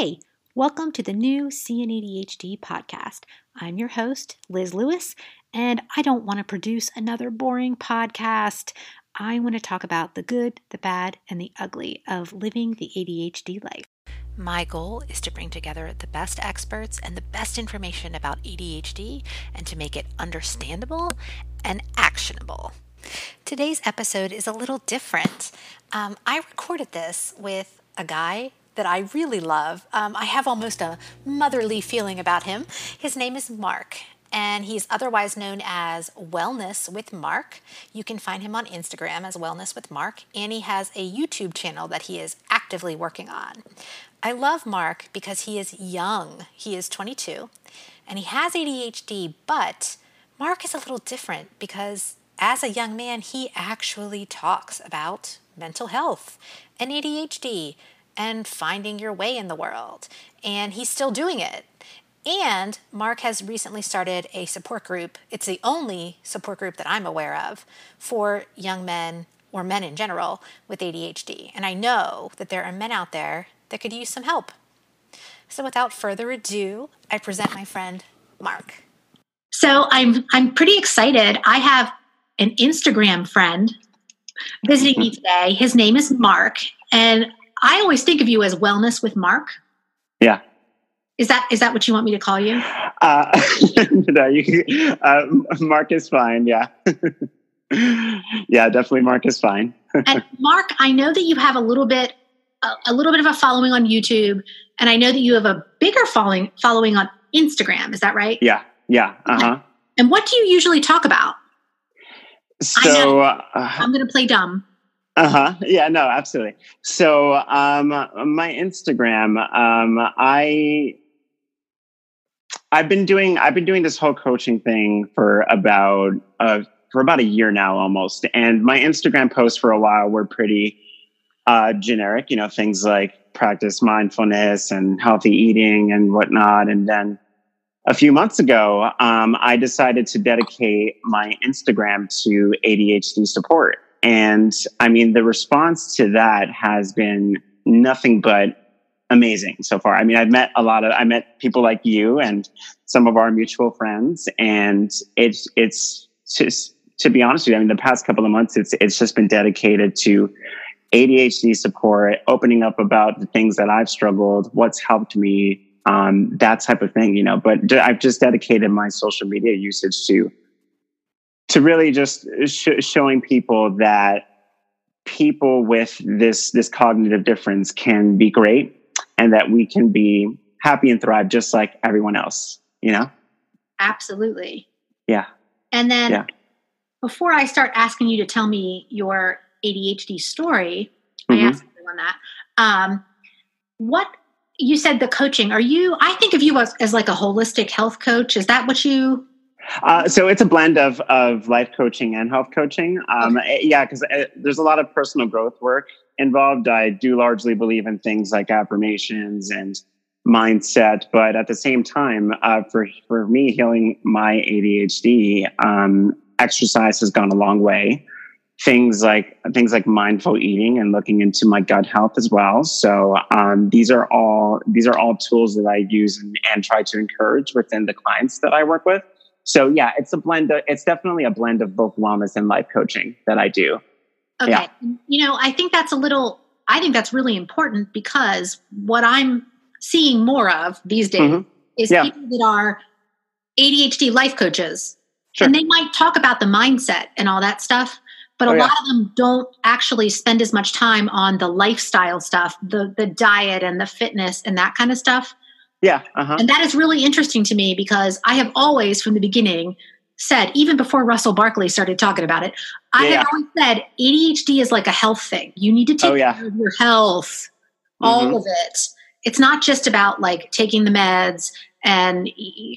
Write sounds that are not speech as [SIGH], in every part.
Hey, welcome to the new CNADHD podcast. I'm your host, Liz Lewis, and I don't want to produce another boring podcast. I want to talk about the good, the bad, and the ugly of living the ADHD life. My goal is to bring together the best experts and the best information about ADHD and to make it understandable and actionable. Today's episode is a little different. Um, I recorded this with a guy that I really love. Um, I have almost a motherly feeling about him. His name is Marc, and he's otherwise known as Wellness with Marc. You can find him on Instagram as Wellness with Marc, and he has a YouTube channel that he is actively working on. I love Marc because he is young. He is 22 and he has ADHD, but Marc is a little different because as a young man, he actually talks about mental health and ADHD and finding your way in the world. And he's still doing it. And Marc has recently started a support group. It's the only support group that I'm aware of for young men or men in general with ADHD. And I know that there are men out there that could use some help. So without further ado, I present my friend Marc. So I'm I'm pretty excited. I have an Instagram friend visiting me [LAUGHS] today. His name is Marc, and I always think of you as Wellness with Marc. Yeah. Is that is that what you want me to call you? Uh, [LAUGHS] no, you, uh, Marc is fine. Yeah. [LAUGHS] yeah, definitely Marc is fine. [LAUGHS] and Marc, I know that you have a little bit a, a, little bit of a following on YouTube, and I know that you have a bigger following following on Instagram. Is that right? Yeah. Yeah. Uh huh. Okay. And what do you usually talk about? So uh, I'm going to play dumb. Uh huh. Yeah. No. Absolutely. So, um, my Instagram, um, I, I've been doing, I've been doing this whole coaching thing for about, uh, for about a year now almost. And my Instagram posts for a while were pretty, uh, generic. You know, things like practice mindfulness and healthy eating and whatnot. And then a few months ago, um, I decided to dedicate my Instagram to ADHD support. And I mean, the response to that has been nothing but amazing so far. I mean, I've met a lot of, I met people like you and some of our mutual friends, and it's, it's just, to be honest with you, I mean, the past couple of months, it's, it's just been dedicated to ADHD support, opening up about the things that I've struggled, what's helped me, um, that type of thing, you know. But I've just dedicated my social media usage to to really just sh- showing people that people with this this cognitive difference can be great and that we can be happy and thrive just like everyone else you know absolutely yeah and then yeah. before i start asking you to tell me your adhd story mm-hmm. i asked everyone that um, what you said the coaching are you i think of you as, as like a holistic health coach is that what you uh, so it's a blend of of life coaching and health coaching. Um, okay. Eh, yeah, because uh, there's a lot of personal growth work involved. I do largely believe in things like affirmations and mindset, but at the same time, uh, for for me healing my ADHD, um, exercise has gone a long way. Things like things like mindful eating and looking into my gut health as well. So um, these are all these are all tools that I use and, and try to encourage within the clients that I work with. So yeah, it's a blend. Of, it's definitely a blend of both wellness and life coaching that I do. Okay. Yeah. You know, I think that's a little, I think that's really important because what I'm seeing more of these days mm-hmm. is yeah. people that are ADHD life coaches. Sure. And they might talk about the mindset and all that stuff, but a oh, lot of them don't actually spend as much time on the lifestyle stuff, the the diet and the fitness and that kind of stuff. Yeah. Uh-huh. And that is really interesting to me because I have always, from the beginning, said, even before Russell Barkley started talking about it, I yeah. have always said ADHD is like a health thing. You need to take oh, yeah. care of your health, mm-hmm. all of it. It's not just about like taking the meds and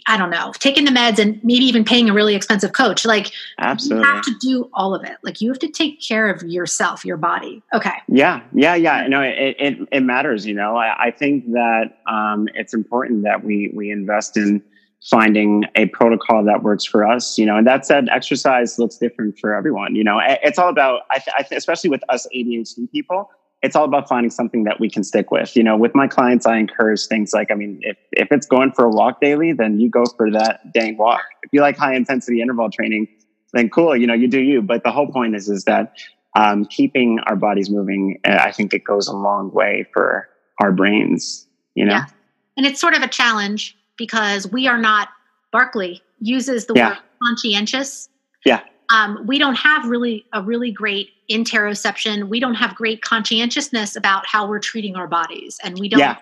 I don't know, taking the meds and maybe even paying a really expensive coach. Like, absolutely, you have to do all of it. Like, you have to take care of yourself, your body. Okay. Yeah, yeah, yeah. No, it it, it matters. You know, I, I think that um, it's important that we we invest in finding a protocol that works for us. You know, and that said, exercise looks different for everyone. You know, it's all about, I, th- I th- especially with us ADHD people it's all about finding something that we can stick with. You know, with my clients, I encourage things like, I mean, if, if it's going for a walk daily, then you go for that dang walk. If you like high intensity interval training, then cool, you know, you do you. But the whole point is, is that um, keeping our bodies moving, uh, I think it goes a long way for our brains, you know? Yeah. And it's sort of a challenge because we are not, Barkley uses the yeah. word conscientious. Yeah. Um, we don't have really a really great interoception. We don't have great conscientiousness about how we're treating our bodies. And we don't, yeah.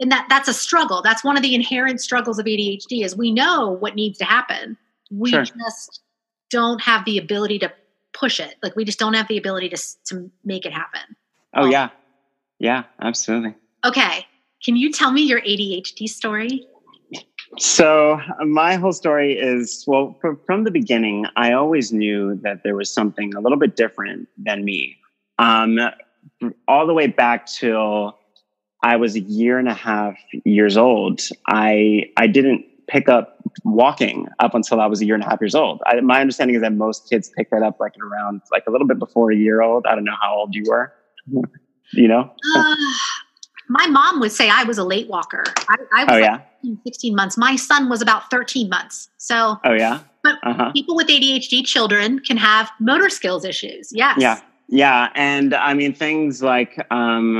and that that's a struggle. That's one of the inherent struggles of ADHD is we know what needs to happen. We sure. just don't have the ability to push it. Like we just don't have the ability to to make it happen. Oh well, yeah, yeah, absolutely. Okay, can you tell me your ADHD story? So my whole story is well from, from the beginning. I always knew that there was something a little bit different than me. Um, all the way back till I was a year and a half years old. I I didn't pick up walking up until I was a year and a half years old. I, my understanding is that most kids pick that up like around like a little bit before a year old. I don't know how old you were. you know? Uh, my mom would say I was a late walker. I, I was oh, yeah? 16 months. My son was about 13 months. So, oh, yeah. But uh-huh. people with ADHD children can have motor skills issues. Yes. Yeah. Yeah, and I mean things like, um,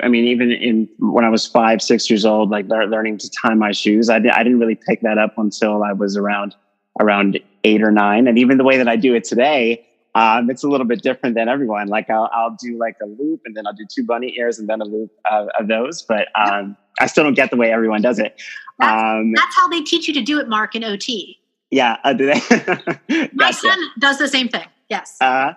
I mean, even in when I was five, six years old, like learning to tie my shoes, I, I didn't really pick that up until I was around around eight or nine. And even the way that I do it today, um, it's a little bit different than everyone. Like I'll, I'll do like a loop, and then I'll do two bunny ears, and then a loop of, of those. But um, I still don't get the way everyone does it. That's, um, that's how they teach you to do it, Marc, in OT. Yeah, uh, do they? [LAUGHS] my son does the same thing. Yes. Uh,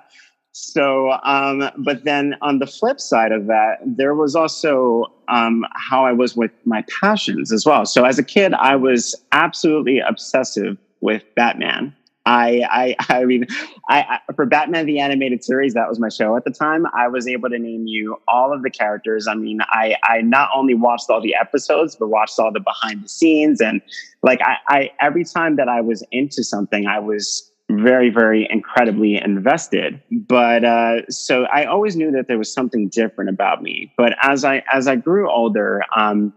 so, um, but then on the flip side of that, there was also um, how I was with my passions as well. So, as a kid, I was absolutely obsessive with Batman. I, I, [LAUGHS] I mean, I, I, for Batman the animated series, that was my show at the time. I was able to name you all of the characters. I mean, I, I not only watched all the episodes, but watched all the behind the scenes, and like I, I every time that I was into something, I was very, very incredibly invested. But uh, so I always knew that there was something different about me. But as I as I grew older, um,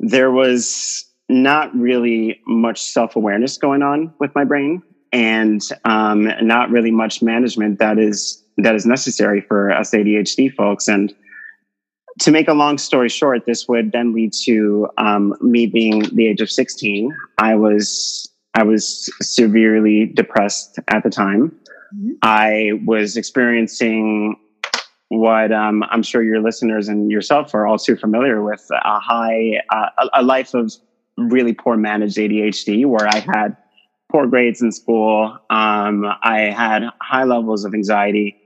there was not really much self awareness going on with my brain, and um, not really much management that is that is necessary for us ADHD folks. And to make a long story short, this would then lead to um, me being the age of 16. I was I was severely depressed at the time. Mm-hmm. I was experiencing what um, I'm sure your listeners and yourself are all too familiar with a high, uh, a life of really poor managed ADHD, where I had poor grades in school. Um, I had high levels of anxiety.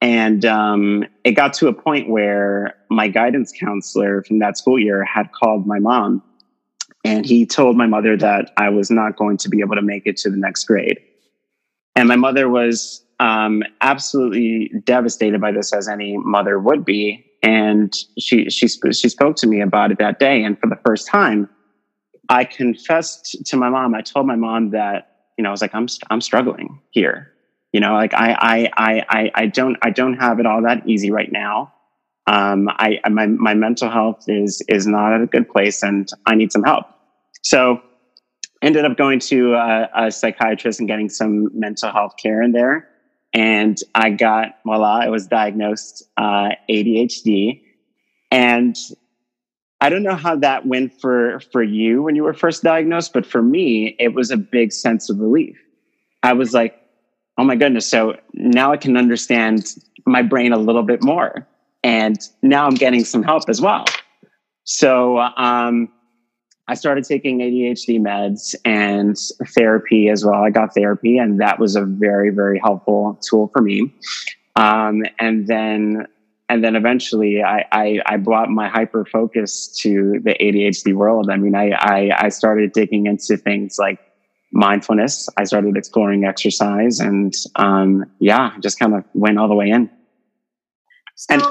And um, it got to a point where my guidance counselor from that school year had called my mom and he told my mother that I was not going to be able to make it to the next grade. And my mother was um, absolutely devastated by this, as any mother would be. And she she she spoke to me about it that day. And for the first time, I confessed to my mom. I told my mom that you know I was like I'm I'm struggling here. You know, like I I I I don't I don't have it all that easy right now. Um, I my my mental health is is not at a good place, and I need some help. So ended up going to a, a, psychiatrist and getting some mental health care in there. And I got, voila, I was diagnosed uh, ADHD. And I don't know how that went for, for you when you were first diagnosed, but for me, it was a big sense of relief. I was like, oh my goodness. So now I can understand my brain a little bit more. And now I'm getting some help as well. So, um, I started taking ADHD meds and therapy as well. I got therapy, and that was a very, very helpful tool for me. Um, and then, and then eventually, I, I, I brought my hyper focus to the ADHD world. I mean, I, I, I started digging into things like mindfulness. I started exploring exercise, and um, yeah, just kind of went all the way in. So, and,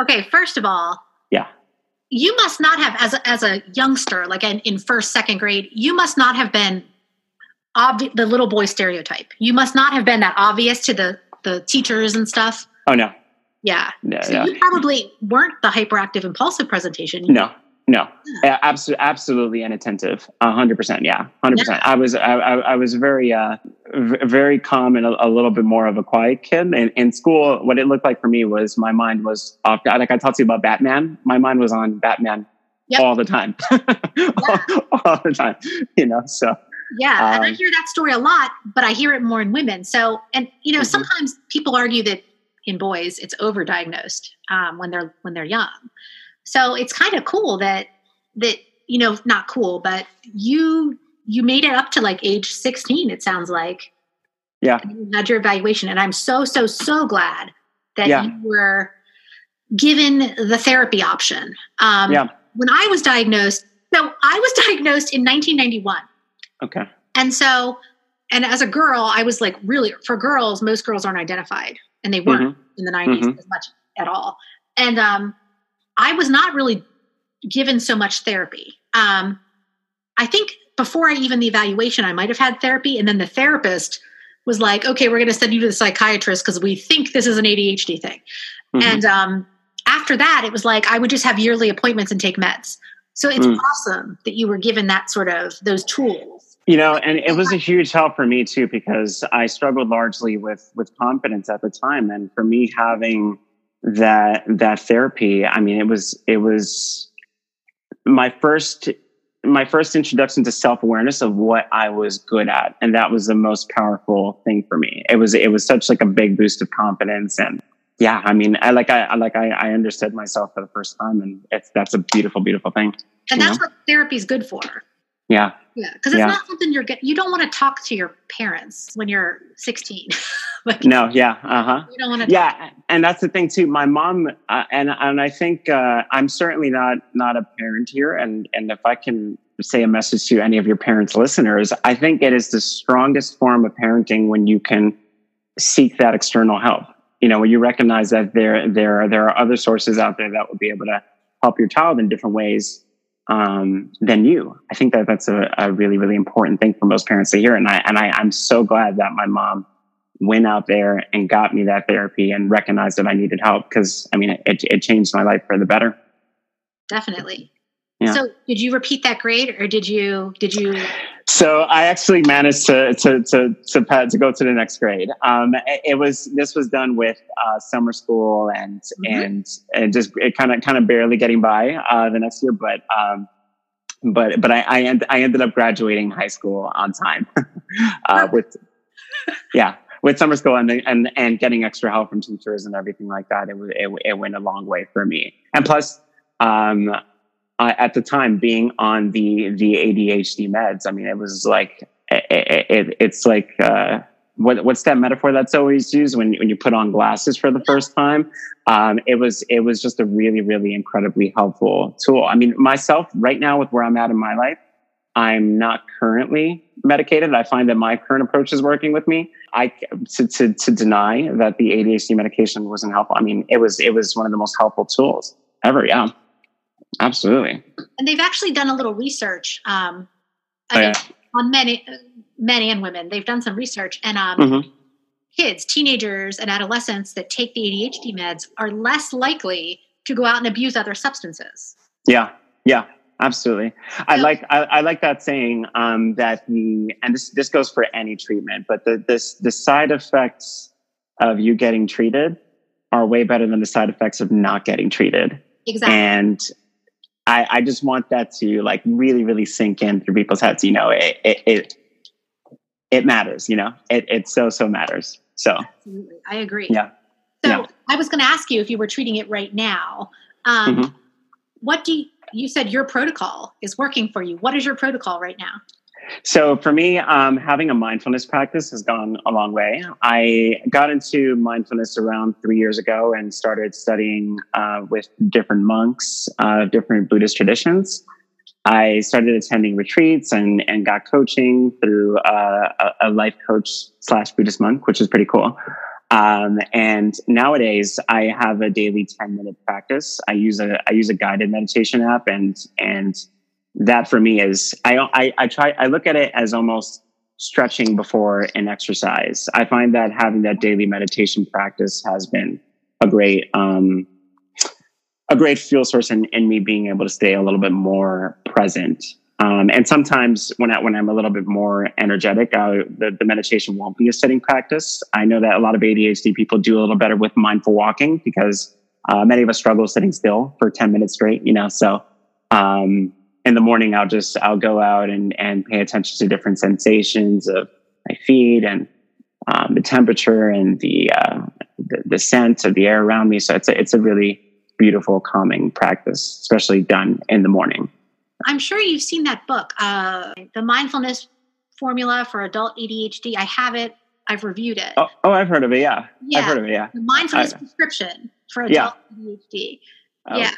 okay, first of all, yeah you must not have as a, as a youngster like in, in first second grade you must not have been obvi- the little boy stereotype you must not have been that obvious to the the teachers and stuff oh no Yeah. yeah so yeah. you probably weren't the hyperactive impulsive presentation. No, no, yeah. absolutely, absolutely inattentive. A hundred percent. Yeah, hundred percent. I was, I, I, I was very, uh, v- very calm and a, a, little bit more of a quiet kid. And in school, what it looked like for me was my mind was off. Like I talked to you about Batman. My mind was on Batman yep. all the time, [LAUGHS] all, all the time. You know, so yeah, um, and I um, hear that story a lot, but I hear it more in women. So, and you know, mm-hmm. sometimes people argue that in boys it's overdiagnosed um, when they're when they're young. So it's kind of cool that that you know not cool, but you you made it up to like age sixteen. It sounds like yeah. You had your evaluation, and I'm so so so glad that yeah. you were given the therapy option. Um, yeah. When I was diagnosed, so I was [LAUGHS] diagnosed in 1991. Okay. And so, and as a girl, I was like really for girls. Most girls aren't identified and they weren't mm-hmm. in the 90s mm-hmm. as much at all. And um, I was not really given so much therapy. Um, I think before I even the evaluation, I might have had therapy, and then the therapist was like, "Okay, we're going to send you to the psychiatrist because we think this is an ADHD thing." Mm-hmm. And um, after that, it was like I would just have yearly appointments and take meds. So it's mm. awesome that you were given that sort of those tools you know and it was a huge help for me too because i struggled largely with with confidence at the time. And for me having that that therapy i mean it was it was my first my first introduction to self-awareness of what i was good at. And that was the most powerful thing for me. It was it was such like a big boost of confidence. And yeah i mean i like i like i, I understood myself for the first time. And it's that's a beautiful beautiful thing and that's know? what therapy is good for yeah. Yeah. Because it's yeah. not something you're get you don't want to talk to your parents when you're 16. [LAUGHS] like, no, yeah. Uh-huh. You don't want to Yeah, and that's the thing too. My mom uh, and and I think uh, I'm certainly not not a parent here and and if I can say a message to any of your parents listeners, I think it is the strongest form of parenting when you can seek that external help. You know, when you recognize that there there are, there are other sources out there that will be able to help your child in different ways um, than you. I think that that's a, a, really, really important thing for most parents to hear. And I, and I, I'm so glad that my mom went out there and got me that therapy and recognized that I needed help because I mean, it, it changed my life for the better. Definitely. Yeah. So did you repeat that grade or did you, did you? So I actually managed to, to, to, to, to go to the next grade. Um, it was, this was done with, uh, summer school and, mm-hmm. and, and just it kind of, kind of barely getting by, uh, the next year. But, um, but, but I, I, end, I ended up graduating high school on time, [LAUGHS] uh, with, [LAUGHS] yeah, with summer school and, and, and getting extra help from teachers and everything like that. It, it, it went a long way for me. And plus, um, uh, at the time being on the the ADHD meds. I mean, it was like it, it, it's like uh, what, what's that metaphor that's always used when when you put on glasses for the first time? Um, it was it was just a really really incredibly helpful tool. I mean, myself right now with where I'm at in my life, I'm not currently medicated. I find that my current approach is working with me. I to, to, to deny that the ADHD medication wasn't helpful. I mean, it was it was one of the most helpful tools ever. Yeah. Absolutely. And they've actually done a little research um, oh, yeah. on men, men and women. They've done some research, and um, mm-hmm. kids, teenagers, and adolescents that take the ADHD meds are less likely to go out and abuse other substances. Yeah, yeah, absolutely. So, I like I, I, like that saying um, that the and this this goes for any treatment, but the this the side effects of you getting treated are way better than the side effects of not getting treated. Exactly. And I, I just want that to like really, really sink in through people's heads. You know, it, it, it, it matters, you know, it, it so, so matters. So Absolutely. I agree. Yeah. So yeah. I was going to ask you if you were treating it right now. Um, mm-hmm. What do you, you said your protocol is working for you. What is your protocol right now? So for me, um, having a mindfulness practice has gone a long way. I got into mindfulness around three years ago and started studying uh, with different monks of uh, different Buddhist traditions. I started attending retreats and, and got coaching through uh, a, a, life coach slash Buddhist monk, which is pretty cool. Um, and nowadays I have a daily 10 minute practice. I use a, I use a guided meditation app and, and that for me is I, I, I try I look at it as almost stretching before an exercise. I find that having that daily meditation practice has been a great um, a great fuel source in, in me being able to stay a little bit more present. Um, and sometimes when I, when I'm a little bit more energetic, uh, the, the meditation won't be a sitting practice. I know that a lot of ADHD people do a little better with mindful walking because uh, many of us struggle sitting still for 10 minutes straight, you know, so, um, in the morning, I'll just, I'll go out and, and pay attention to different sensations of my feet and, um, the temperature and the, uh, the, the scent of the air around me. So it's a, it's a really beautiful, calming practice, especially done in the morning. I'm sure you've seen that book, uh, The Mindfulness Formula for Adult ADHD. I have it. I've reviewed it. Oh, oh I've heard of it. Yeah. yeah. I've heard of it. Yeah. The Mindfulness I, Prescription for Adult yeah. ADHD. Oh, yeah.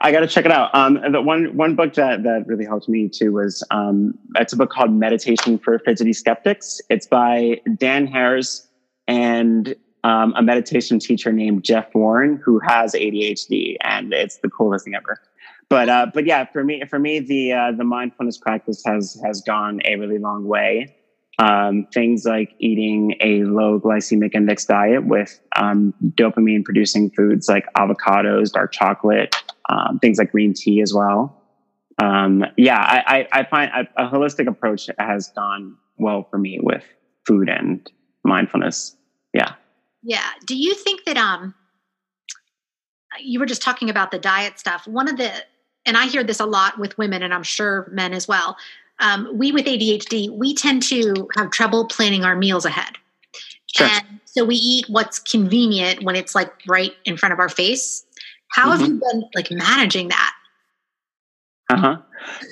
I got to check it out. Um, the one one book that that really helped me too was um, it's a book called Meditation for Fidgety Skeptics. It's by Dan Harris and um, a meditation teacher named Jeff Warren who has ADHD, and it's the coolest thing ever but uh, but yeah, for me, for me, the uh, the mindfulness practice has has gone a really long way. Um, things like eating a low glycemic index diet with um, dopamine producing foods like avocados, dark chocolate, um, things like green tea as well. Um, yeah, I, I, I find a, a, holistic approach has gone well for me with food and mindfulness. Yeah. Yeah. Do you think that um you were just talking about the diet stuff? One of the and I hear this a lot with women, and I'm sure men as well. Um, we with ADHD, we tend to have trouble planning our meals ahead. Sure. And so we eat what's convenient when it's like right in front of our face. How mm-hmm. have you been like managing that? Uh huh.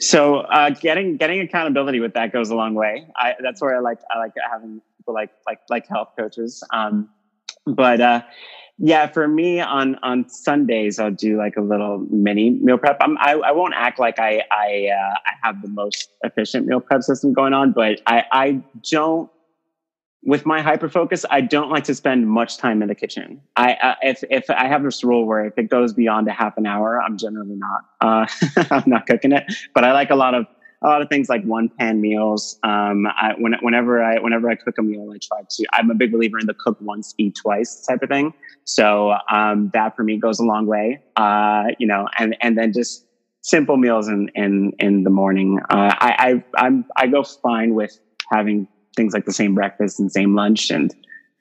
So uh, getting getting accountability with that goes a long way. I, that's where I like I like having people like like like health coaches. Um, but uh, yeah, for me on on Sundays, I'll do like a little mini meal prep. I'm, I I won't act like I I uh, I have the most efficient meal prep system going on, but I I don't. With my hyper focus, I don't like to spend much time in the kitchen. I if if I have this rule where if it goes beyond a half an hour, I'm generally not uh, [LAUGHS] I'm not cooking it. But I like a lot of a lot of things like one pan meals. Um, I, when, whenever I whenever I cook a meal, I try to. I'm a big believer in the cook once, eat twice type of thing. So um, that for me goes a long way. Uh, you know, and and then just simple meals in in in the morning. Uh, I, I I'm I go fine with having things like the same breakfast and same lunch and.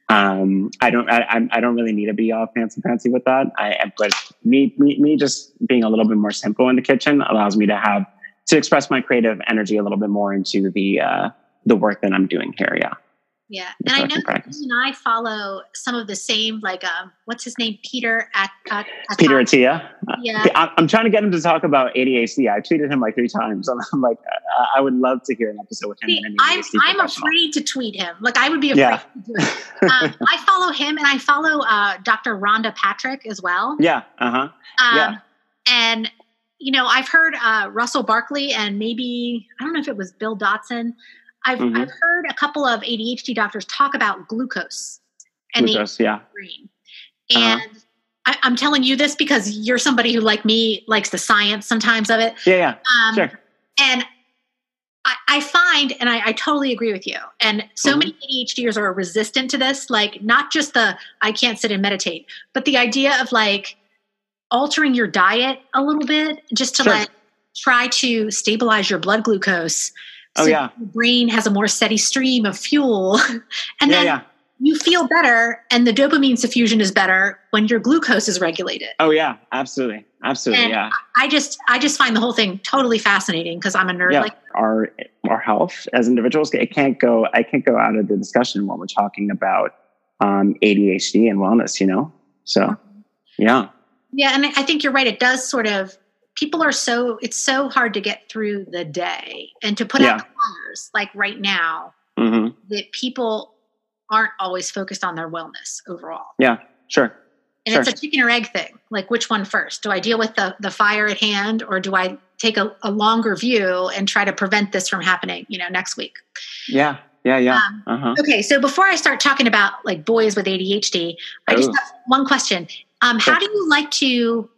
Um, I don't, I, I don't really need to be all fancy fancy with that. I, but me, me, me just being a little bit more simple in the kitchen allows me to have to express my creative energy a little bit more into the uh, the work that I'm doing here. Yeah. Yeah, and I know you and I follow some of the same, like, um, what's his name, Peter at, at, at Peter Attia. Yeah, I'm trying to get him to talk about ADHD. I tweeted him like three times. I'm like, I would love to hear an episode with him. See, I'm I'm afraid to tweet him. Like, I would be afraid yeah. to do it. um, [LAUGHS] I follow him, and I follow uh, Dr. Rhonda Patrick as well. Yeah. Uh huh. Um, yeah. And you know, I've heard uh, Russell Barkley and maybe I don't know if it was Bill Dodson. I've mm-hmm. I've heard a couple of ADHD doctors talk about glucose and glucose, the yeah. brain. Uh-huh. And uh-huh. I, am telling you this because you're somebody who, like me, likes the science sometimes of it. Yeah, yeah, um, sure. And I, I find, and I, I, totally agree with you. And so mm-hmm. many ADHDers are resistant to this. Like, not just the I can't sit and meditate, but the idea of like altering your diet a little bit just to sure. like try to stabilize your blood glucose. Oh, so oh, yeah. your brain has a more steady stream of fuel. [LAUGHS] and yeah, then yeah. you feel better and the dopamine suffusion is better when your glucose is regulated. Oh yeah, absolutely. Absolutely. And yeah. I just I just find the whole thing totally fascinating because I'm a nerd yeah. like our our health as individuals, it can't go I can't go out of the discussion when we're talking about um, ADHD and wellness, you know? So mm-hmm. yeah. Yeah, and I think you're right. It does sort of people are so it's so hard to get through the day and to put yeah. out fires like right now mm-hmm. that people aren't always focused on their wellness overall. Yeah, sure. And sure. it's a chicken or egg thing. Like which one first? Do I deal with the the fire at hand or do I take a, a longer view and try to prevent this from happening, you know, next week? Yeah. Yeah, yeah. Um, uh-huh. Okay, so before I start talking about like boys with ADHD, I just have one question. Um, how do you like to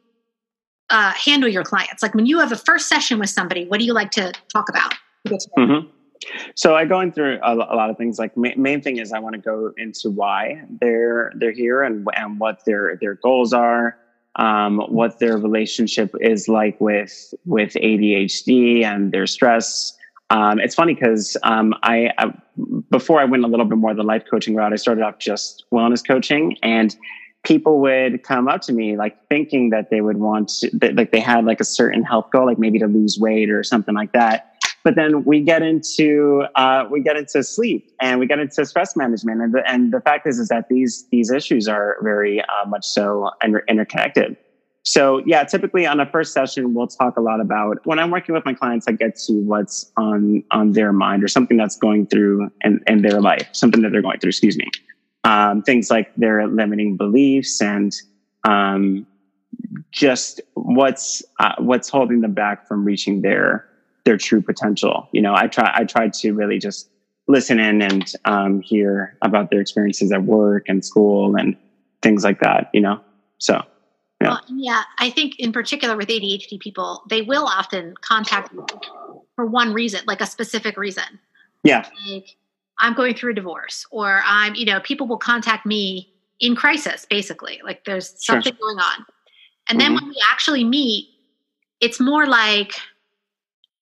uh, handle your clients? Like when you have a first session with somebody, what do you like to talk about? Mm-hmm. So I go in through a, lot of things. Like ma- main thing is I want to go into why they're they're here and and what their their goals are, um, what their relationship is like with with ADHD and their stress. Um, it's funny because um, I, I before I went a little bit more the life coaching route, I started off just wellness coaching and people would come up to me like thinking that they would want to, that, like they had like a certain health goal, like maybe to lose weight or something like that. But then we get into uh, we get into sleep and we get into stress management. And the, and the fact is is that these these issues are very uh, much so inter- interconnected. So yeah typically on a first session we'll talk a lot about when i'm working with my clients i get to what's on on their mind or something that's going through in, in their life something that they're going through excuse me um, things like their limiting beliefs and um, just what's uh, what's holding them back from reaching their their true potential. You know, I try I tried to really just listen in and um, hear about their experiences at work and school and things like that. You know, so. Yeah. Well, yeah, I think in particular with ADHD people, they will often contact you for one reason, like a specific reason. Yeah. Like I'm going through a divorce, or I'm, you know, people will contact me in crisis, basically. Like there's something sure. going on. And then mm-hmm. when we actually meet, it's more like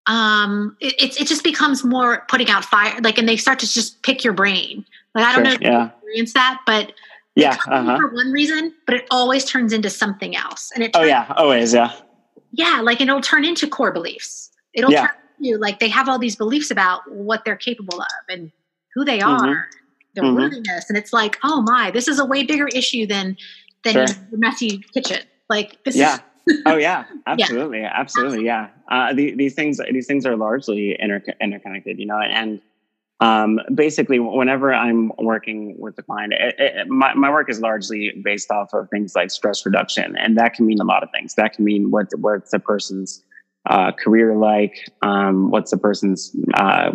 um it, it, it just becomes more putting out fire like and they start to just pick your brain like i don't sure, know if yeah. you experience that but yeah uh-huh. for one reason but it always turns into something else and it oh yeah always yeah yeah like it'll turn into core beliefs it'll yeah. turn into like they have all these beliefs about what they're capable of and who they are mm-hmm. their mm-hmm. worthiness and it's like oh my this is a way bigger issue than than sure. your messy kitchen like this yeah. is oh yeah, [LAUGHS] absolutely, yeah. absolutely, yeah. Uh, the, these things, these things are largely inter- interconnected, you know. And um, basically, whenever I'm working with the client, it, it, my my work is largely based off of things like stress reduction, and that can mean a lot of things. That can mean what what's a person's uh, career like, um, what's a person's uh,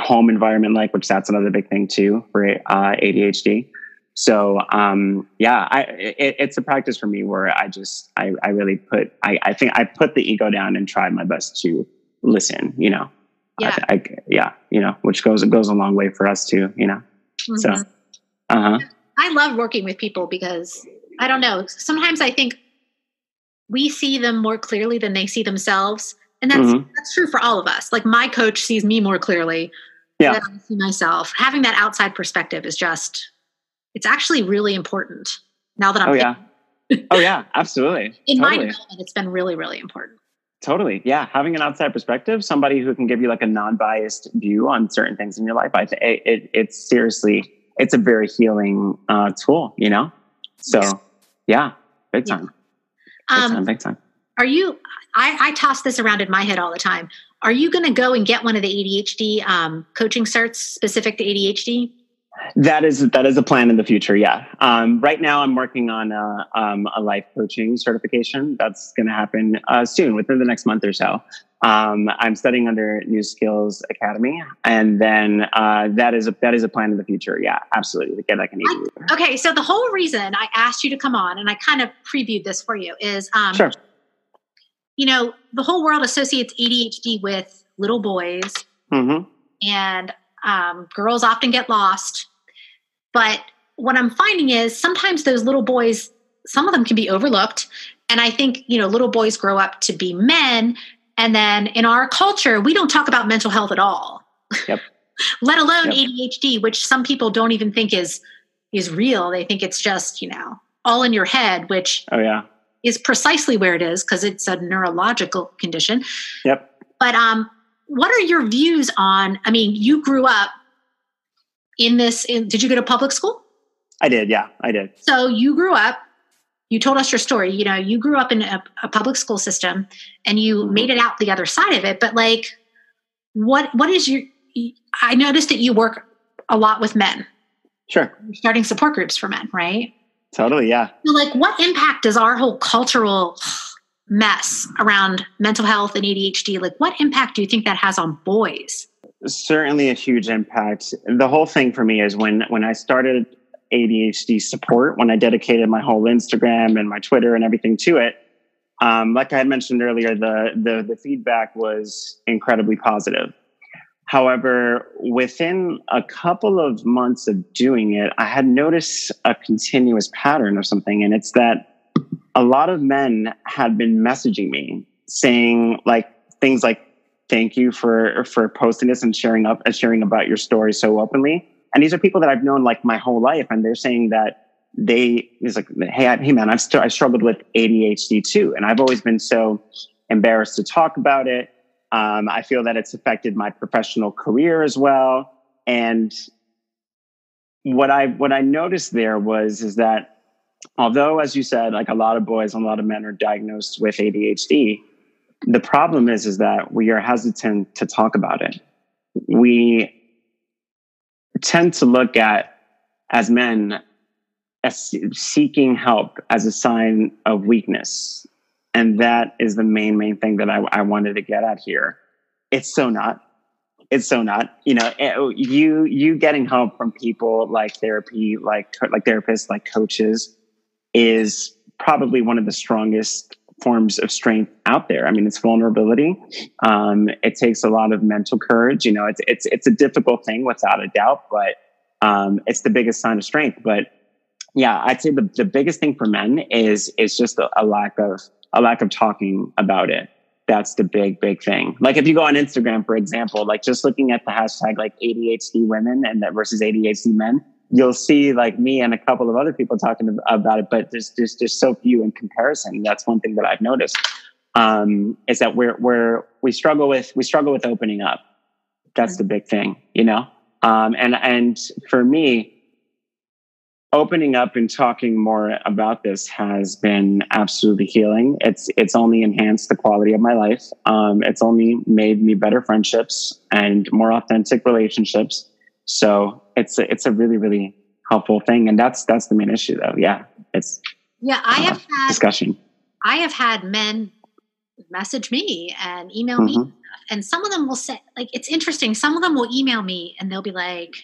home environment like, which that's another big thing too for uh, ADHD. So um, yeah, I, it, it's a practice for me where I just I, I really put I, I think I put the ego down and try my best to listen. You know, yeah, I, I, yeah, you know, which goes goes a long way for us too. You know, mm-hmm. so uh huh. I love working with people because I don't know. Sometimes I think we see them more clearly than they see themselves, and that's mm-hmm. that's true for all of us. Like my coach sees me more clearly yeah. than I see myself. Having that outside perspective is just it's actually really important now that I'm. Oh yeah. oh yeah, absolutely. [LAUGHS] In totally. my development, it's been really, really important. Totally. Yeah. Having an outside perspective, somebody who can give you like a non-biased view on certain things in your life, I think it, it, it's seriously, it's a very healing uh, tool, you know? So yeah, big time. Yeah. Big um, time, big time. Are you, I, I toss this around in my head all the time. Are you going to go and get one of the ADHD um, coaching certs specific to ADHD? That is that is a plan in the future. Yeah. Um, right now, I'm working on a, um, a life coaching certification. That's going to happen uh, soon, within the next month or so. Um, I'm studying under New Skills Academy, and then uh, that is a that is a plan in the future. Yeah, absolutely. To get like an Okay, so the whole reason I asked you to come on, and I kind of previewed this for you, is um, sure. You know, the whole world associates ADHD with little boys, mm-hmm. and um, girls often get lost but what I'm finding is sometimes those little boys, some of them can be overlooked. And I think, you know, little boys grow up to be men. And then in our culture, we don't talk about mental health at all. Yep. [LAUGHS] Let alone yep. ADHD, which some people don't even think is is real. They think it's just, you know, all in your head, which oh yeah is precisely where it is because it's a neurological condition. Yep. But um, what are your views on? I mean, you grew up in this in, did you go to public school i did yeah i did so you grew up you told us your story you know you grew up in a, a public school system and you mm-hmm. made it out the other side of it but like what what is your i noticed that you work a lot with men sure You're starting support groups for men right totally yeah so like what impact does our whole cultural mess around mental health and adhd like what impact do you think that has on boys certainly a huge impact. The whole thing for me is when when I started ADHD support, when I dedicated my whole Instagram and my Twitter and everything to it. Um, like I had mentioned earlier, the, the the feedback was incredibly positive. However, within a couple of months of doing it, I had noticed a continuous pattern of something. And it's that a lot of men had been messaging me saying like things like, thank you for, for posting this and sharing up and sharing about your story so openly. And these are people that I've known like my whole life. And they're saying that they, is like, Hey, I, hey man, I've st- I struggled with ADHD too. And I've always been so embarrassed to talk about it um, I feel that it's affected my professional career as well. And what I what I noticed there was is that although, as you said, like a lot of boys and a lot of men are diagnosed with ADHD, the problem is is that we are hesitant to talk about it. We tend to look at as men as seeking help as a sign of weakness and that is the main, main thing that I, I wanted to get at here. It's so not. It's so not. You know, eh, oh, you you getting help from people like therapy, like like therapists, like coaches, is probably one of the strongest forms of strength out there. I mean, it's vulnerability. Um, it takes a lot of mental courage. You know, it's it's it's a difficult thing without a doubt, but um, it's the biggest sign of strength. But yeah, I'd say the, the biggest thing for men is is just a, a lack of a lack of talking about it. That's the big, big thing. Like if you go on Instagram, for example, like just looking at the hashtag like ADHD women and that versus ADHD men, you'll see like me and a couple of other people talking about it, but there's there's just so few in comparison. That's one thing that I've noticed. Um, is that we're we're we struggle with we struggle with opening up. That's the big thing, you know. Um, and and for me, opening up and talking more about this has been absolutely healing. It's it's only enhanced the quality of my life. Um, it's only made me better friendships and more authentic relationships. So it's a, it's a really really helpful thing, and that's that's the main issue, though. Yeah, it's yeah. I uh, have had discussion. I have had men message me and email mm-hmm. me, and some of them will say like it's interesting. Some of them will email me and they'll be like,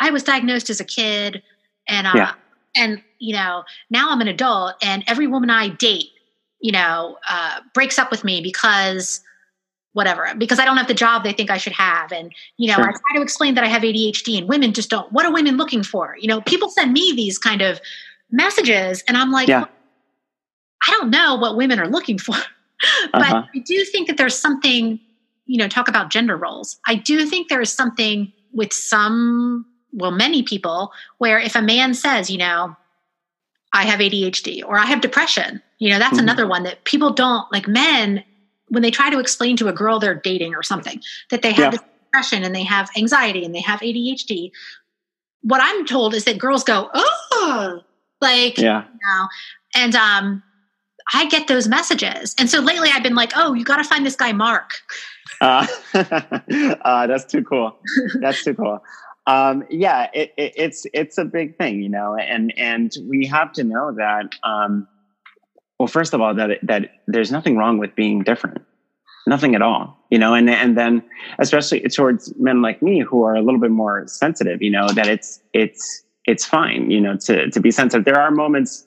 "I was diagnosed as a kid." And uh, yeah. and you know now i'm an adult and every woman i date you know uh, breaks up with me because whatever because i don't have the job they think i should have and you know sure. i try to explain that i have adhd and women just don't what are women looking for you know people send me these kind of messages and i'm like yeah. well, i don't know what women are looking for [LAUGHS] but uh-huh. i do think that there's something you know talk about gender roles i do think there is something with some well, many people, where if a man says, you know, I have ADHD or I have depression, you know, that's mm-hmm. another one that people don't like men when they try to explain to a girl they're dating or something that they have yeah. depression and they have anxiety and they have ADHD. What I'm told is that girls go, oh, like, yeah. you know, and um, I get those messages. And so lately I've been like, oh, you got to find this guy, Marc. Uh, [LAUGHS] uh, that's too cool. That's too cool um, yeah, it, it, it's it's a big thing, you know, and and we have to know that. Um, well, first of all, that that there's nothing wrong with being different, nothing at all, you know, and and then especially towards men like me who are a little bit more sensitive, you know, that it's it's it's fine, you know, to to be sensitive. There are moments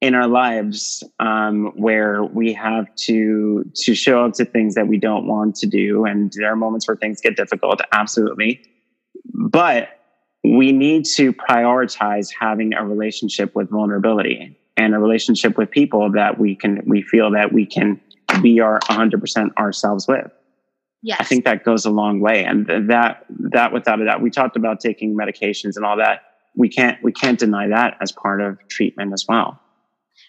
in our lives um, where we have to to show up to things that we don't want to do, and there are moments where things get difficult. Absolutely but we need to prioritize having a relationship with vulnerability and a relationship with people that we can we feel that we can be our 100% ourselves with. Yes. i think that goes a long way and that that without a doubt we talked about taking medications and all that. We can't we can't deny that as part of treatment as well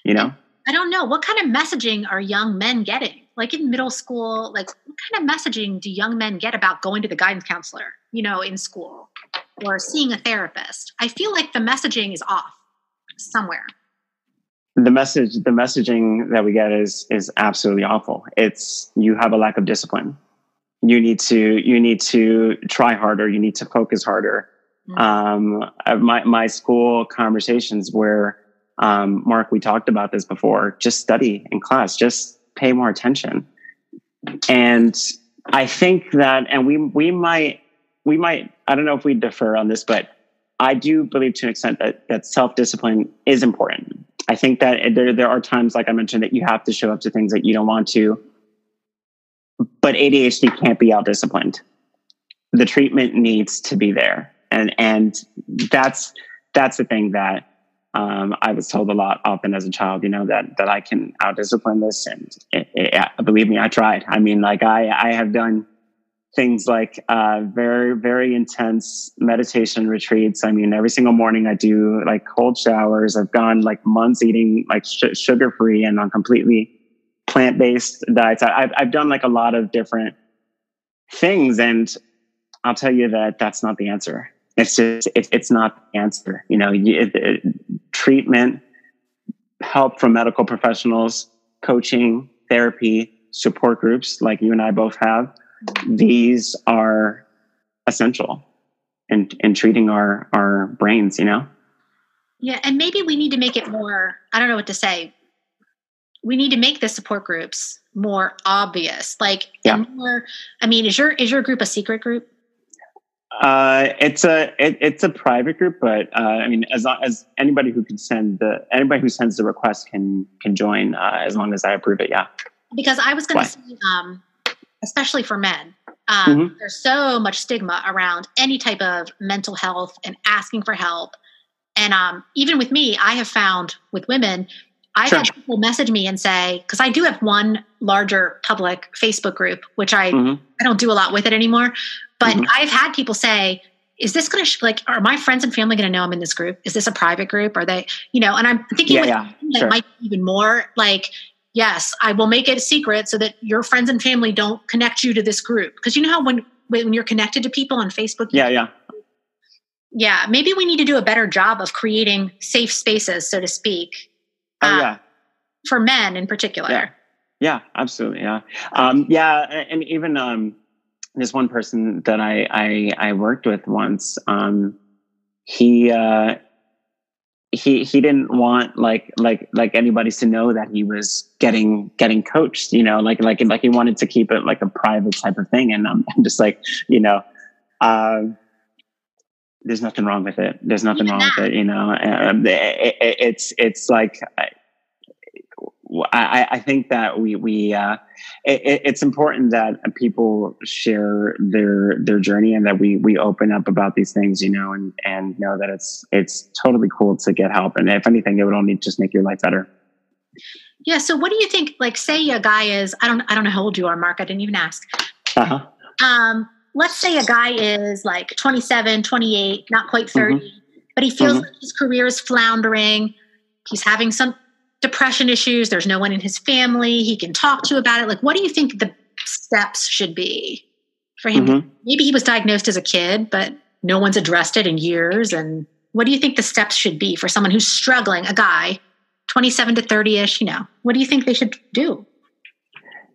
you know? I don't know. What kind of messaging are young men getting like in middle school like what kind of messaging do young men get about going to the guidance counselor you know, in school or seeing a therapist. I feel like the messaging is off somewhere. The message, the messaging that we get is is absolutely awful. It's you have a lack of discipline. You need to you need to try harder. You need to focus harder. Mm-hmm. Um, my my school conversations where um, Marc, we talked about this before. Just study in class. Just pay more attention. And I think that, and we we might we might, I don't know if we differ on this, but I do believe to an extent that, that self discipline is important. I think that there, there are times, like I mentioned, that you have to show up to things that you don't want to, but ADHD can't be out disciplined. the treatment needs to be there, and and that's that's the thing that um, I was told a lot often as a child, you know, that that I can out discipline this, and it, it, believe me, I tried. I mean, like I I have done things like uh, very very intense meditation retreats. I mean, every single morning I do like cold showers. I've gone like months eating like sh- sugar free and on completely plant based diets. I, have I've done like a lot of different things, and I'll tell you that that's not the answer. It's just it, it's not the answer. You know, it, it, treatment, help from medical professionals, coaching, therapy, support groups like you and I both have these are essential in in treating our our brains you know yeah and maybe we need to make it more i don't know what to say we need to make the support groups more obvious like yeah. more i mean is your is your group a secret group uh, it's a it, it's a private group, but uh, I mean, as as anybody who can send the anybody who sends the request can can join uh, as long as I approve it. Yeah. Because I was going to say, um, especially for men. Um, mm-hmm. There's so much stigma around any type of mental health and asking for help. And um, even with me, I have found with women, I've sure. had people message me and say, because I do have one larger public Facebook group, which I mm-hmm. I don't do a lot with it anymore. But mm-hmm. I've had people say, "Is this going to sh- like? Are my friends and family going to know I'm in this group? Is this a private group? Are they, you know?" And I'm thinking yeah, yeah. that sure. might be even more like yes, I will make it a secret so that your friends and family don't connect you to this group. Because you know how when when you're connected to people on Facebook, yeah, yeah, yeah, maybe we need to do a better job of creating safe spaces, so to speak. Oh, uh, yeah. For men in particular. Yeah. Yeah, absolutely. Yeah. Um, yeah. And even, um, this one person that I, I, I worked with once, um, he, uh, he he didn't want like like like anybody to know that he was getting getting coached you know like like like he wanted to keep it like a private type of thing. And i'm, [LAUGHS] I'm just like you know uh, there's nothing wrong with it. There's nothing wrong with it you know. Um, it, it, it's it's like I, I think that we we uh, it, it's important that people share their their journey and that we we open up about these things, you know, and and know that it's it's totally cool to get help. And if anything, it would only just make your life better. Yeah. So, what do you think? Like, say a guy is I don't I don't know how old you are, Marc. I didn't even ask. Uh-huh. Um, let's say a guy is like 27, 28, not quite 30, mm-hmm. but he feels mm-hmm. like his career is floundering. He's having some depression issues. There's no one in his family he can talk to about it. Like, what do you think the steps should be for him? Mm-hmm. Maybe he was diagnosed as a kid, but no one's addressed it in years. And what do you think the steps should be for someone who's struggling, a guy, 27 to 30 ish, you know, what do you think they should do?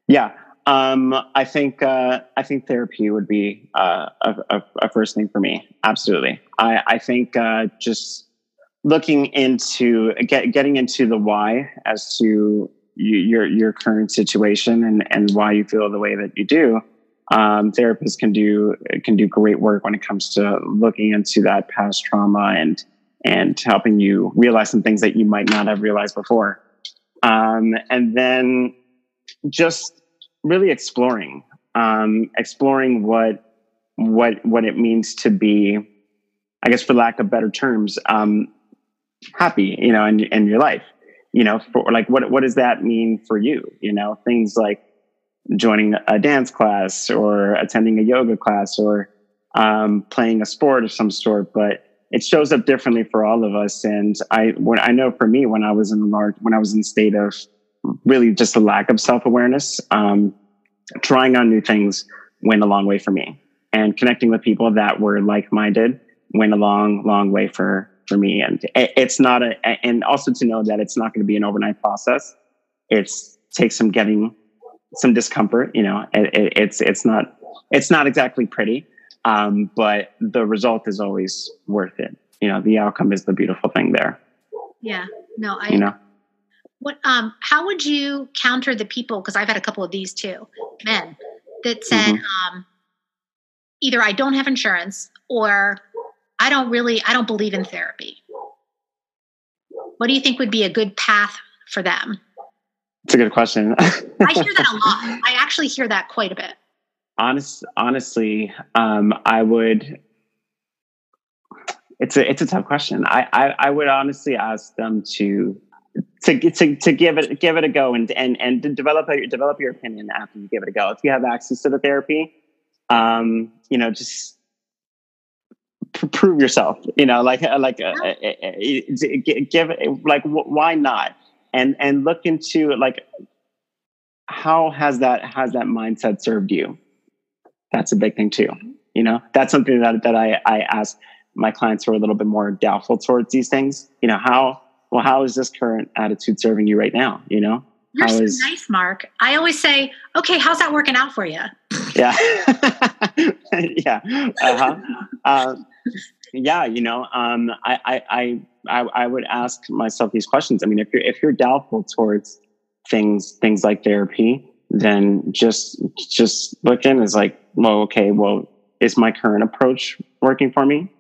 Yeah. Um, I think uh, I think therapy would be uh, a, a, a, first thing for me. Absolutely. I, I think uh, just looking into get, getting into the why as to you, your your current situation and and why you feel the way that you do um, therapists can do can do great work when it comes to looking into that past trauma and and helping you realize some things that you might not have realized before. Um, and then just really exploring um, exploring what what what it means to be i guess for lack of better terms um, happy, you know, in, in your life, you know, for like, what, what does that mean for you? You know, things like joining a dance class or attending a yoga class or um, playing a sport of some sort, but it shows up differently for all of us. And I, when I know for me, when I was in large, when I was in state of really just a lack of self awareness, um, trying on new things went a long way for me and connecting with people that were like minded went a long, long way for, for me. And it's not a, and also to know that it's not going to be an overnight process. It's takes some getting some discomfort, you know, it, it, it's, it's not, it's not exactly pretty. Um, but the result is always worth it. You know, the outcome is the beautiful thing there. Yeah. No, I, you know, what, um, how would you counter the people? Cause I've had a couple of these too, men that said, mm-hmm. um, either I don't have insurance or I don't really, I don't believe in therapy. What do you think would be a good path for them? It's a good question. I hear that a [LAUGHS] lot. I actually hear that quite a bit. honest, honestly, um, I would. It's a it's a tough question. I, I I would honestly ask them to to to to give it give it a go and and and to develop a, develop your opinion after you give it a go. If you have access to the therapy, um, you know, just prove yourself. You know, like uh, like uh, uh, give like why not? And and look into like how has that has that mindset served you? That's a big thing too. You know, that's something that that I I ask my clients who are a little bit more doubtful towards these things. You know, how well how is this current attitude serving you right now? You know, you're how so is, nice, Marc. I always say, okay, how's that working out for you? Yeah, [LAUGHS] yeah, uh-huh. Uh, yeah. You know, um, I, I I I would ask myself these questions. I mean, if you're if you're doubtful towards things things like therapy, then just just look in as like, well, okay, well, is my current approach working for me?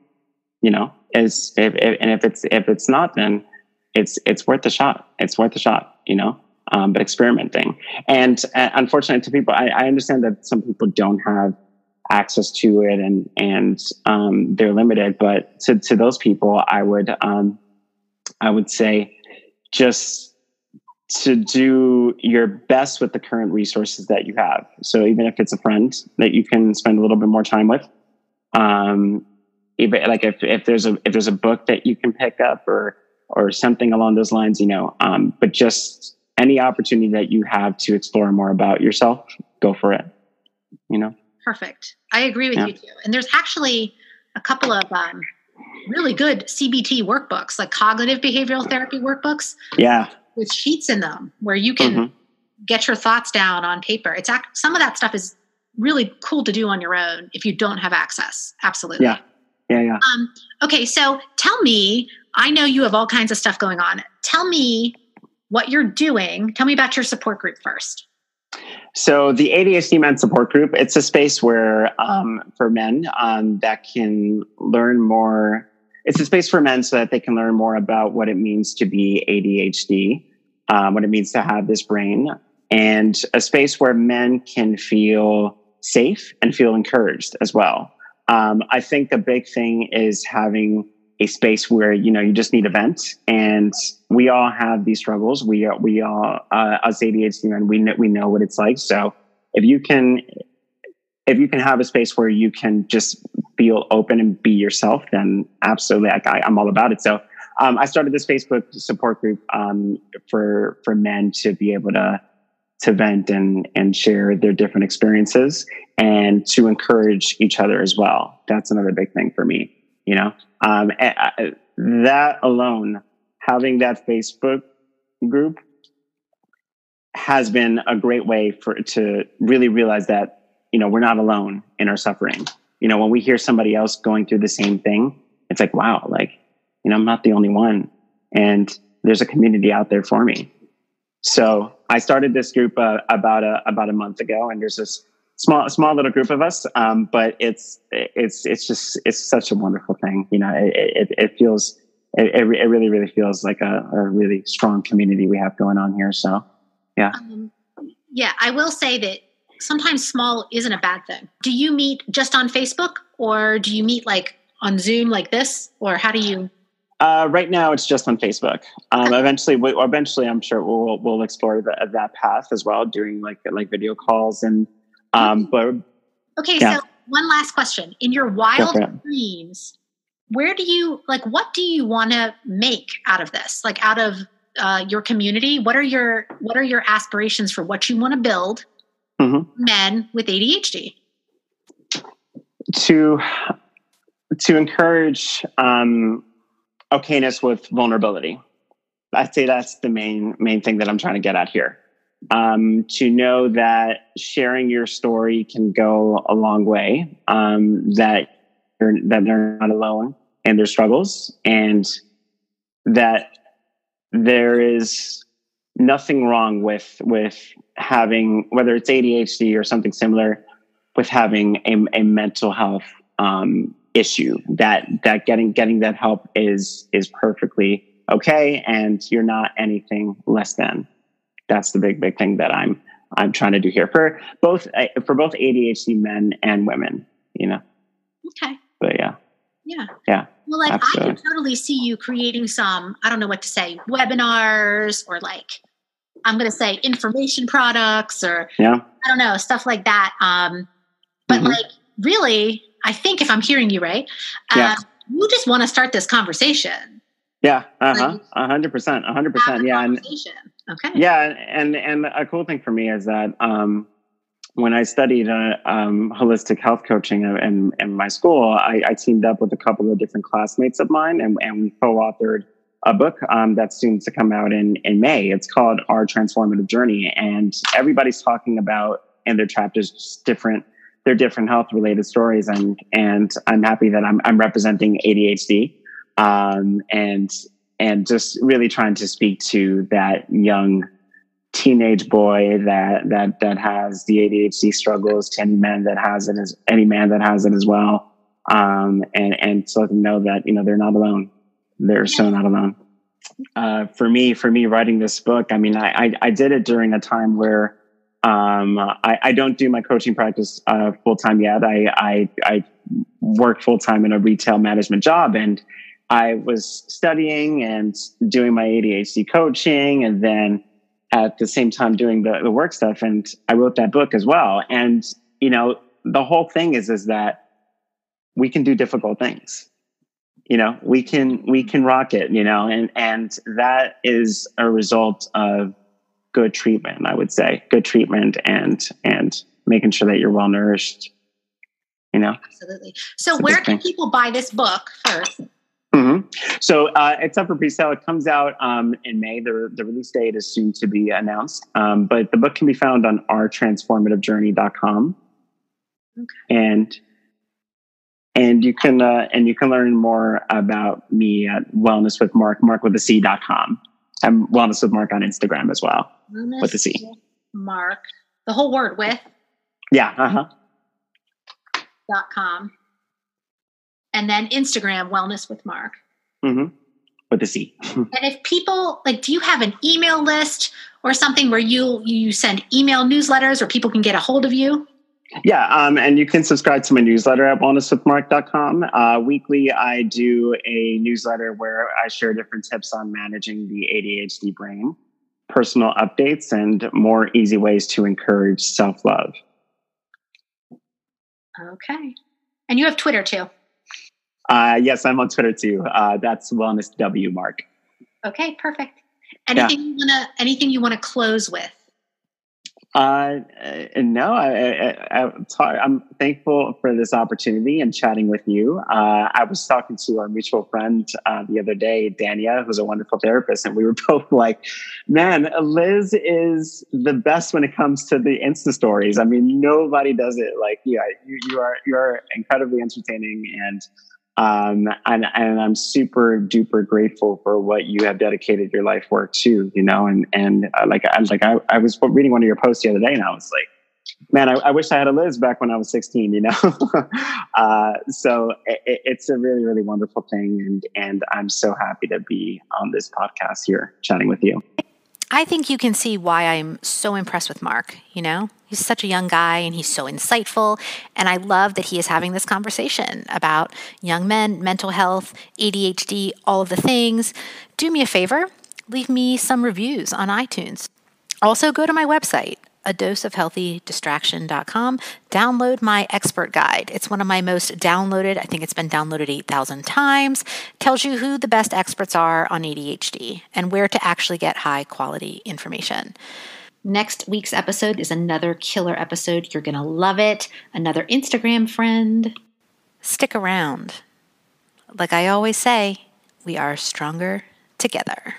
You know, is if, if and if it's if it's not, then it's it's worth the shot. It's worth the shot. You know, um, but experimenting. And uh, unfortunately, to people, I, I, understand that some people don't have access to it and and um, they're limited. But to to those people, I would um, I would say just to do your best with the current resources that you have. So even if it's a friend that you can spend a little bit more time with, um, even like if, if there's a if there's a book that you can pick up or or something along those lines, you know. Um, but just any opportunity that you have to explore more about yourself, go for it. You know. Perfect. I agree with yeah. you too. And there's actually a couple of um, really good CBT workbooks, like cognitive behavioral therapy workbooks. Yeah. With sheets in them where you can mm-hmm. get your thoughts down on paper. It's act- some of that stuff is really cool to do on your own if you don't have access. Absolutely. Yeah. Yeah. Yeah. Um, okay. So tell me, I know you have all kinds of stuff going on. Tell me what you're doing. Tell me about your support group first. So the ADHD Men Support Group, it's a space where um, for men um, that can learn more. It's a space for men so that they can learn more about what it means to be ADHD, um, what it means to have this brain, and a space where men can feel safe and feel encouraged as well. Um, I think the big thing is having a space where you know you just need a vent and we all have these struggles. We are we all uh, us adhd men we know we know what it's like. So if you can if you can have a space where you can just feel open and be yourself then absolutely I, am all about it. So um, i started this facebook support group um, for for men to be able to to vent and and share their different experiences and to encourage each other as well. That's another big thing for me you know? Um, that alone having that facebook group has been a great way for to really realize that you know we're not alone in our suffering. You know when we hear somebody else going through the same thing it's like wow like you know i'm not the only one and there's a community out there for me. So i started this group uh, about a about a month ago and there's this small small little group of us um, but it's it's it's just it's such a wonderful thing you know it, it, it feels it, it, really really feels like a, a, really strong community we have going on here so yeah. Um, yeah i will say that sometimes small isn't a bad thing. Do you meet just on facebook or do you meet like on zoom like this or how do you? Uh, right now, it's just on Facebook. Um, eventually, we, eventually, I'm sure we'll we'll explore the, that path as well, doing like like video calls and um, but okay, yeah. so one last question: In your wild dreams, where do you like? What do you want to make out of this? Like out of uh, your community, what are your what are your aspirations for what you want to build? Mm-hmm. Men with ADHD to to encourage um, okayness with vulnerability. I'd say that's the main main thing that I'm trying to get at here um, to know that sharing your story can go a long way, um, that you're, that they're not alone in their struggles, and that there is nothing wrong with with having whether it's ADHD or something similar, with having a, a mental health um, issue. That that getting getting that help is is perfectly okay, and you're not anything less than that's the big big thing that i'm I'm trying to do here for both uh, for both ADHD men and women. You know. Okay. But yeah. Yeah. Yeah. Well, like absolutely. I can totally see you creating some. I don't know what to say, webinars or like I'm going to say information products or yeah. I don't know stuff like that. Um, but mm-hmm. like really, I think if I'm hearing you right, uh, yeah. you just want to start this conversation. Yeah, uh huh, a hundred percent, a hundred percent. Yeah, and okay. Yeah, and and a cool thing for me is that um, when I studied uh, um, holistic health coaching in, in my school, I, I, teamed up with a couple of different classmates of mine, and, and we co-authored a book um, that's soon to come out in in May. It's called Our Transformative Journey, and everybody's talking about in their chapters different their different health related stories, and and I'm happy that I'm I'm representing ADHD, um, and and just really trying to speak to that young teenage boy that that that has the ADHD struggles to any man that has it as any man that has it as well. Um, and and to let them know that you know they're not alone. They're so not alone. Uh, for me, for me, writing this book, I mean, I I, I did it during a time where um, I, I don't do my coaching practice uh, full time yet. I I, I work full time in a retail management job, and I was studying and doing my ADHD coaching, and then at the same time doing the, the work stuff. And I wrote that book as well. And, you know, the whole thing is, is that we can do difficult things. You know, we can, we can rock it, you know, and, and that is a result of good treatment, I would say good treatment and, and making sure that you're well nourished, you know? Absolutely. So where can people buy this book first? Mm-hmm. So uh, it's up for pre-sale. It comes out um, in May. The, the release date is soon to be announced. Um, but the book can be found on ourtransformativejourney.com. Okay. And and you can uh, and you can learn more about me at Wellness with Marc, Marc with a C.com. I'm Wellness with Marc on Instagram as well. Wellness with the C. Marc. The whole word with? Yeah. Uh-huh. Dot com and then Instagram Wellness with Marc. Mm-hmm. With the C. [LAUGHS] and if people like, do you have an email list or something where you you send email newsletters or people can get a hold of you? Yeah, um, and you can subscribe to my newsletter at wellnesswithmarc.com. Uh, weekly, I do a newsletter where I share different tips on managing the ADHD brain, personal updates, and more easy ways to encourage self love. Okay. And you have Twitter too. Uh, yes, I'm on Twitter too. Uh, that's Wellness W Marc. Okay, perfect. Anything yeah. you wanna anything you wanna close with? Uh, uh no, I, am thankful for this opportunity and chatting with you. Uh, I was talking to our mutual friend uh, the other day, Dania, who's a wonderful therapist, and we were [LAUGHS] both like, "Man, Liz is the best when it comes to the Insta stories. I mean, nobody does it like yeah. You, you are you are incredibly entertaining and." Um, and, and I'm super duper grateful for what you have dedicated your life work to, you know, and, and uh, like, I like, I, I was reading one of your posts the other day and I was like, man, I, I wish I had a Liz back when I was 16, you know? [LAUGHS] uh, so it, it's a really, really wonderful thing. And, and I'm so happy to be on this podcast here chatting with you. I think you can see why I'm so impressed with Marc. You know, he's such a young guy and he's so insightful. And I love that he is having this conversation about young men, mental health, ADHD, all of the things. Do me a favor, leave me some reviews on iTunes. Also, go to my website, a dose of healthy distraction.com. Download my expert guide. It's one of my most downloaded. I think it's been downloaded 8,000 times. Tells you who the best experts are on ADHD and where to actually get high quality information. Next week's episode is another killer episode. You're going to love it. Another Instagram friend. Stick around. Like I always say, we are stronger together.